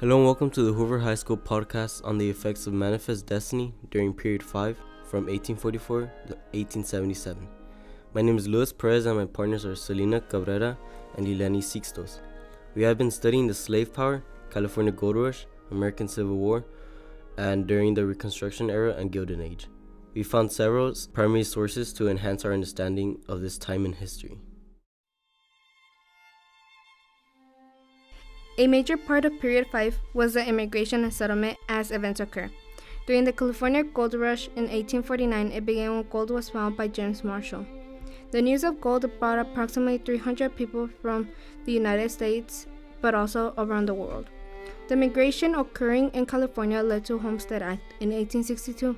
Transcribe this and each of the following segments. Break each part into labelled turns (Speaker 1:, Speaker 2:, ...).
Speaker 1: Hello and welcome to the Hoover High School podcast on the effects of manifest destiny during period 5 from 1844 to 1877. My name is Louis Perez and my partners are Selina Cabrera and Lileny Sixtos. We have been studying the slave power, California Gold Rush, American Civil War, and during the Reconstruction era and Gilded Age. We found several primary sources to enhance our understanding of this time in history.
Speaker 2: A major part of period 5 was the immigration and settlement as events occur. During the California Gold Rush in 1849, it began when gold was found by James Marshall. The news of gold brought approximately 300 people from the United States, but also around the world. The migration occurring in California led to Homestead Act in 1862.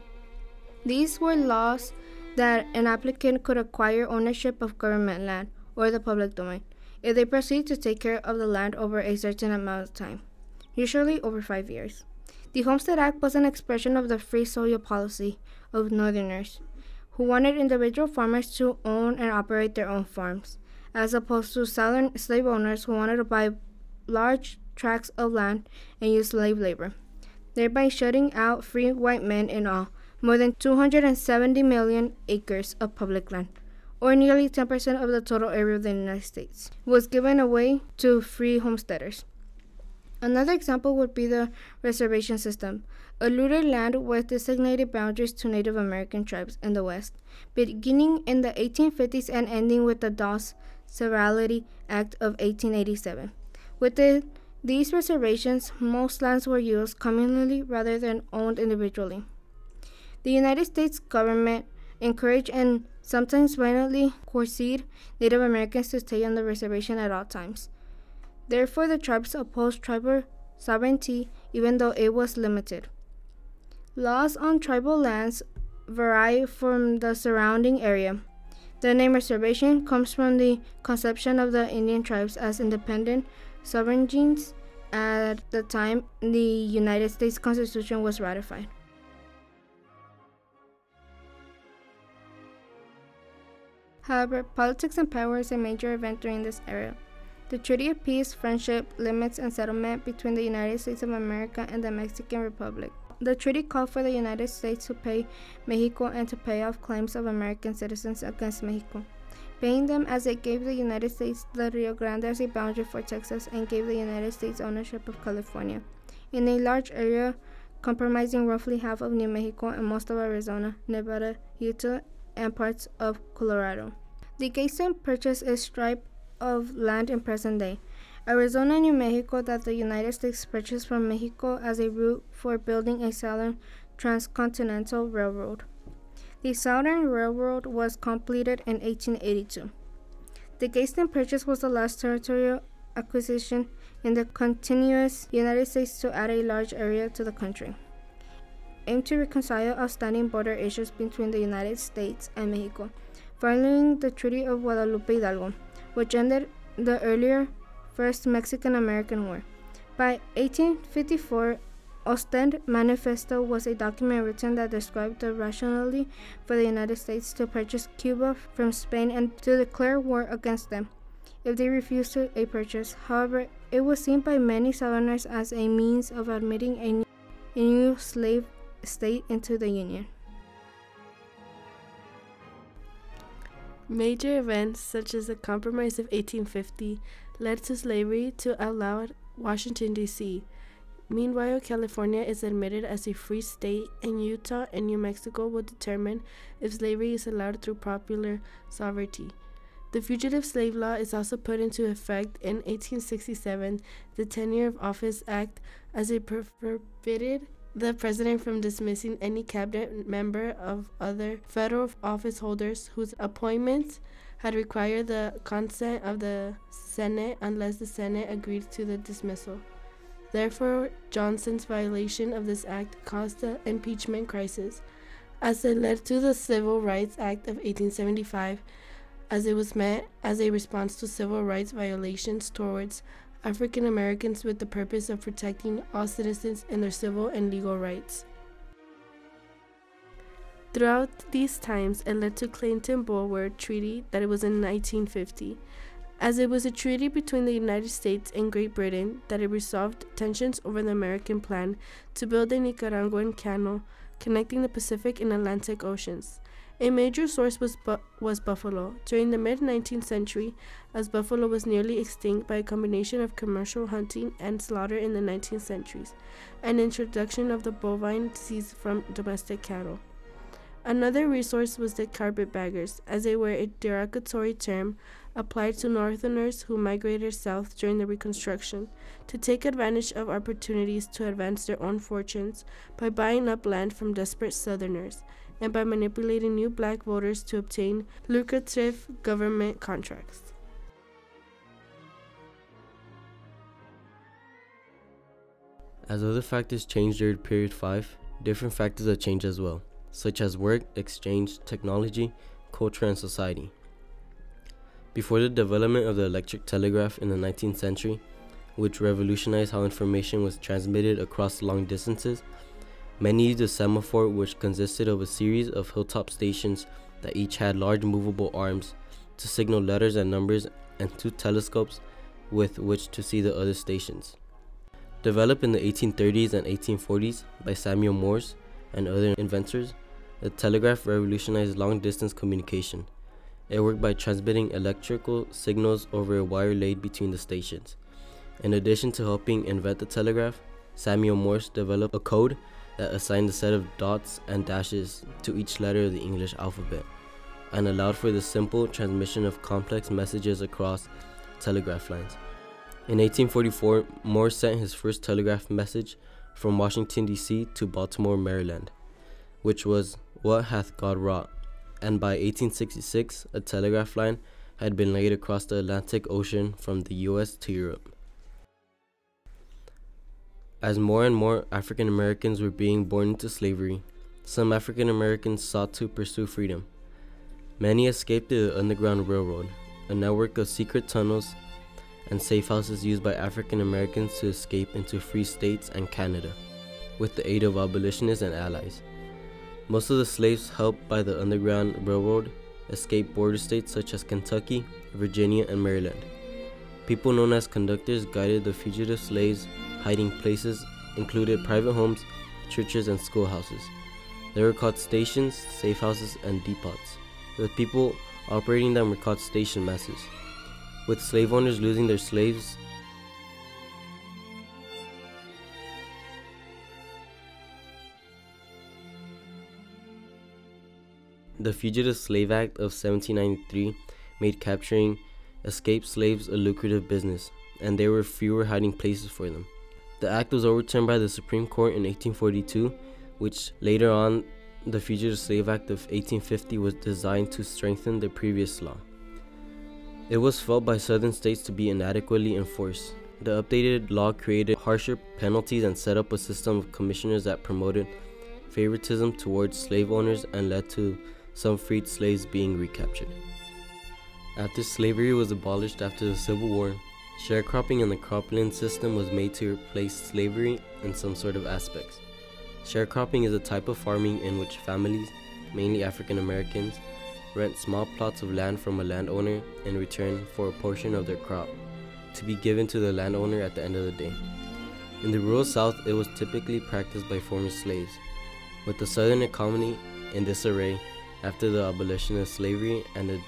Speaker 2: These were laws that an applicant could acquire ownership of government land or the public domain if they proceed to take care of the land over a certain amount of time, usually over five years. The Homestead Act was an expression of the free soil policy of Northerners, who wanted individual farmers to own and operate their own farms, as opposed to Southern slave owners who wanted to buy large tracts of land and use slave labor, thereby shutting out free white men in all more than 270 million acres of public land or nearly 10% of the total area of the United States, was given away to free homesteaders. Another example would be the reservation system, allotted land with designated boundaries to Native American tribes in the West, beginning in the 1850s and ending with the Dawes Severalty Act of 1887. With the, these reservations, most lands were used communally rather than owned individually. The United States government encouraged and sometimes violently coerced Native Americans to stay on the reservation at all times. Therefore, the tribes opposed tribal sovereignty even though it was limited. Laws on tribal lands vary from the surrounding area. The name reservation comes from the conception of the Indian tribes as independent sovereign sovereigns at the time the United States Constitution was ratified. However, politics and power is a major event during this era. The Treaty of Peace, Friendship, Limits, and Settlement between the United States of America and the Mexican Republic. The treaty called for the United States to pay Mexico and to pay off claims of American citizens against Mexico, paying them as it gave the United States the Rio Grande as a boundary for Texas and gave the United States ownership of California, in a large area comprising roughly half of New Mexico and most of Arizona, Nevada, Utah, and parts of Colorado. The Gadsden purchased a strip of land in present day Arizona New Mexico that the United States purchased from Mexico as a route for building a southern transcontinental railroad. The Southern Railroad was completed in 1882. The Gadsden Purchase was the last territorial acquisition in the continuous United States to add a large area to the country aimed to reconcile outstanding border issues between the United States and Mexico, following the Treaty of Guadalupe Hidalgo, which ended the earlier First Mexican American War. By 1854, Ostend Manifesto was a document written that described the rationale for the United States to purchase Cuba from Spain and to declare war against them if they refused a purchase. However, it was seen by many Southerners as a means of admitting a new slave state into the Union.
Speaker 3: Major events such as the Compromise of 1850 led to slavery to allow Washington, D.C. Meanwhile, California is admitted as a free state, and Utah and New Mexico will determine if slavery is allowed through popular sovereignty. The Fugitive Slave Law is also put into effect in 1867. The Tenure of Office Act, as it prohibited the president from dismissing any cabinet member of other federal office holders whose appointments had required the consent of the Senate unless the Senate agreed to the dismissal. Therefore, Johnson's violation of this act caused the impeachment crisis, as it led to the Civil Rights Act of 1875, as it was meant as a response to civil rights violations towards African Americans with the purpose of protecting all citizens in their civil and legal rights. Throughout these times, it led to Clayton Bulwer Treaty that it was in 1950, as it was a treaty between the United States and Great Britain that it resolved tensions over the American plan to build a Nicaraguan canal connecting the Pacific and Atlantic Oceans. A major source was, bu- was buffalo. During the mid 19th century, as buffalo was nearly extinct by a combination of commercial hunting and slaughter in the 19th centuries, and introduction of the bovine disease from domestic cattle. Another resource was the carpetbaggers, as they were a derogatory term applied to northerners who migrated south during the Reconstruction to take advantage of opportunities to advance their own fortunes by buying up land from desperate southerners and by manipulating new black voters to obtain lucrative government contracts.
Speaker 1: As other factors changed during period 5, different factors have changed as well, such as work, exchange, technology, culture, and society. Before the development of the electric telegraph in the 19th century, which revolutionized how information was transmitted across long distances, many used a semaphore which consisted of a series of hilltop stations that each had large movable arms to signal letters and numbers and two telescopes with which to see the other stations. Developed in the 1830s and 1840s by Samuel Morse and other inventors, the telegraph revolutionized long distance communication. It worked by transmitting electrical signals over a wire laid between the stations. In addition to helping invent the telegraph, Samuel Morse developed a code that assigned a set of dots and dashes to each letter of the English alphabet and allowed for the simple transmission of complex messages across telegraph lines. In 1844, Morse sent his first telegraph message from Washington, D.C. to Baltimore, Maryland, which was, What hath God wrought? And by 1866, a telegraph line had been laid across the Atlantic Ocean from the U.S. to Europe. As more and more African Americans were being born into slavery, some African Americans sought to pursue freedom. Many escaped the Underground Railroad, a network of secret tunnels and safe houses used by African Americans to escape into free states and Canada, with the aid of abolitionists and allies. Most of the slaves helped by the Underground Railroad escaped border states such as Kentucky, Virginia, and Maryland. People known as conductors guided the fugitive slaves hiding places included private homes, churches, and schoolhouses. They were called stations, safe houses, and depots. The people operating them were called station masters. With slave owners losing their slaves, the Fugitive Slave Act of 1793 made capturing escaped slaves a lucrative business, and there were fewer hiding places for them. The act was overturned by the Supreme Court in 1842, which later on, the Fugitive Slave Act of 1850 was designed to strengthen the previous law. It was felt by southern states to be inadequately enforced. The updated law created harsher penalties and set up a system of commissioners that promoted favoritism towards slave owners and led to some freed slaves being recaptured. After slavery was abolished after the Civil War, sharecropping in the crop-lien system was made to replace slavery in some sort of aspects. Sharecropping is a type of farming in which families, mainly African Americans, rent small plots of land from a landowner in return for a portion of their crop to be given to the landowner at the end of the day. In the rural South, it was typically practiced by former slaves. With the Southern economy in disarray after the abolition of slavery and the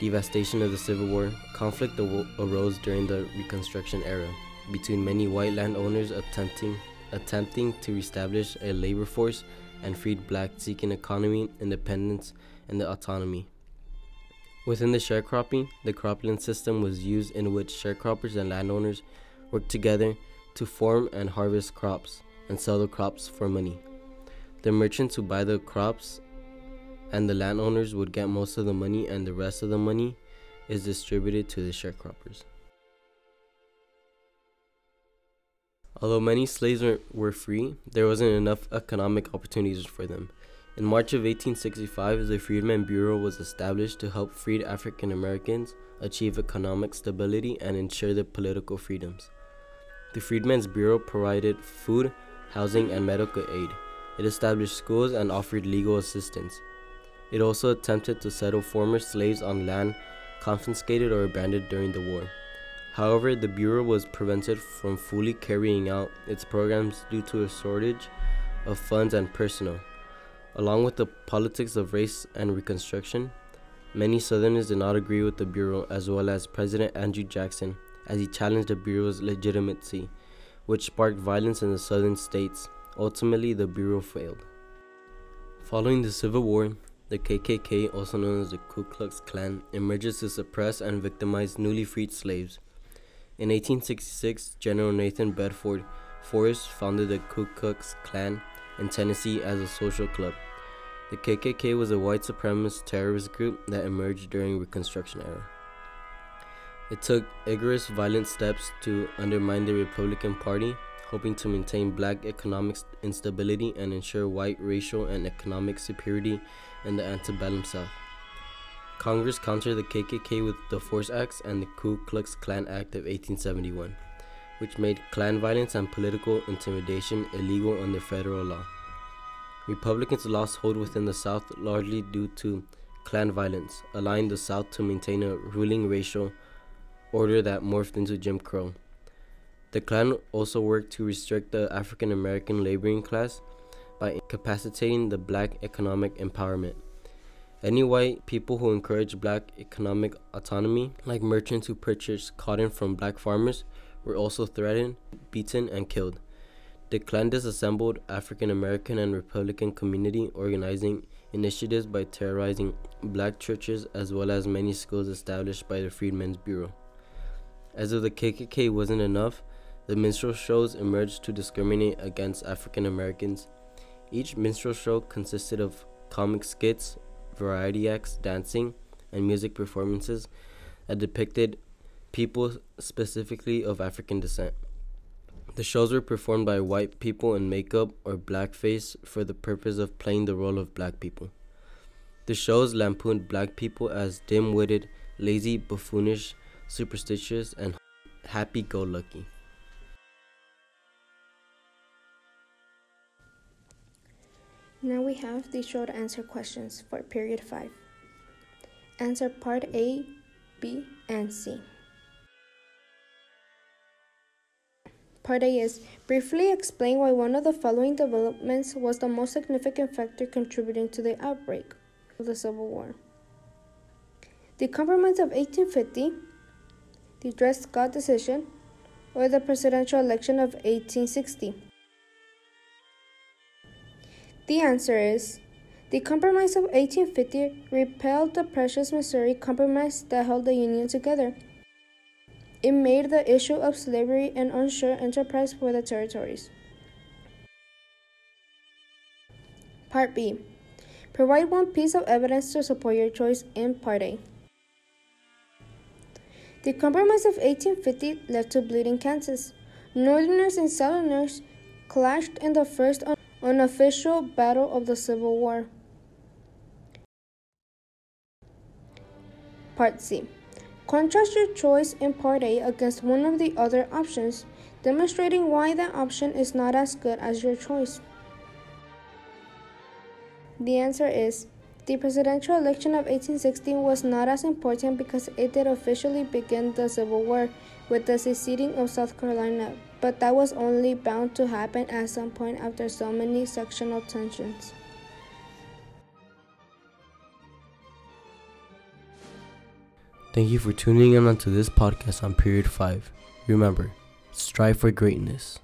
Speaker 1: devastation of the Civil War, conflict arose during the Reconstruction era between many white landowners attempting attempting to establish a labor force and freed blacks seeking economy, independence, and the autonomy. Within the sharecropping, the crop-lien system was used in which sharecroppers and landowners worked together to form and harvest crops and sell the crops for money. The merchants who buy the crops and the landowners would get most of the money and the rest of the money is distributed to the sharecroppers. Although many slaves were, free, there wasn't enough economic opportunities for them. In March of 1865, the Freedmen Bureau was established to help freed African Americans achieve economic stability and ensure their political freedoms. The Freedmen's Bureau provided food, housing, and medical aid. It established schools and offered legal assistance. It also attempted to settle former slaves on land confiscated or abandoned during the war. However, the Bureau was prevented from fully carrying out its programs due to a shortage of funds and personnel. Along with the politics of race and Reconstruction, many Southerners did not agree with the Bureau as well as President Andrew Jackson as he challenged the Bureau's legitimacy, which sparked violence in the southern states. Ultimately, the Bureau failed. Following the Civil War, the KKK, also known as the Ku Klux Klan, emerges to suppress and victimize newly freed slaves. In 1866, General Nathan Bedford Forrest founded the Ku Klux Klan in Tennessee as a social club. The KKK was a white supremacist terrorist group that emerged during Reconstruction era. It took vigorous violent steps to undermine the Republican Party, hoping to maintain black economic instability and ensure white racial and economic superiority in the antebellum South. Congress countered the KKK with the Force Acts and the Ku Klux Klan Act of 1871 which made Klan violence and political intimidation illegal under federal law. Republicans lost hold within the South largely due to Klan violence, allowing the South to maintain a ruling racial order that morphed into Jim Crow. The Klan also worked to restrict the African American laboring class by incapacitating the black economic empowerment. Any white people who encouraged black economic autonomy, like merchants who purchased cotton from black farmers, were also threatened, beaten, and killed. The Klan disassembled African American and Republican community organizing initiatives by terrorizing black churches as well as many schools established by the Freedmen's Bureau. As if the KKK wasn't enough, the minstrel shows emerged to discriminate against African Americans. Each minstrel show consisted of comic skits, variety acts, dancing, and music performances that depicted people specifically of African descent. The shows were performed by white people in makeup or blackface for the purpose of playing the role of black people. The shows lampooned black people as dim witted, lazy, buffoonish, superstitious, and happy go lucky.
Speaker 4: Now we have the short answer questions for period 5. Answer part A, B, and C. Part A is briefly explain why one of the following developments was the most significant factor contributing to the outbreak of the Civil War. The Compromise of 1850, the Dred Scott decision, or the presidential election of 1860. The answer is the Compromise of 1850 repelled the Precious Missouri Compromise that held the Union together. It made the issue of slavery an unsure enterprise for the territories. Part B. Provide one piece of evidence to support your choice in Part A. The Compromise of 1850 led to Bleeding Kansas. Northerners and Southerners clashed in the first unofficial battle of the Civil War. Part C. Contrast your choice in Part A against one of the other options, demonstrating why that option is not as good as your choice. The answer is the presidential election of 1860 was not as important because it did officially begin the Civil War with the seceding of South Carolina, but that was only bound to happen at some point after so many sectional tensions.
Speaker 1: Thank you for tuning in onto this podcast on Period 5. Remember, strive for greatness.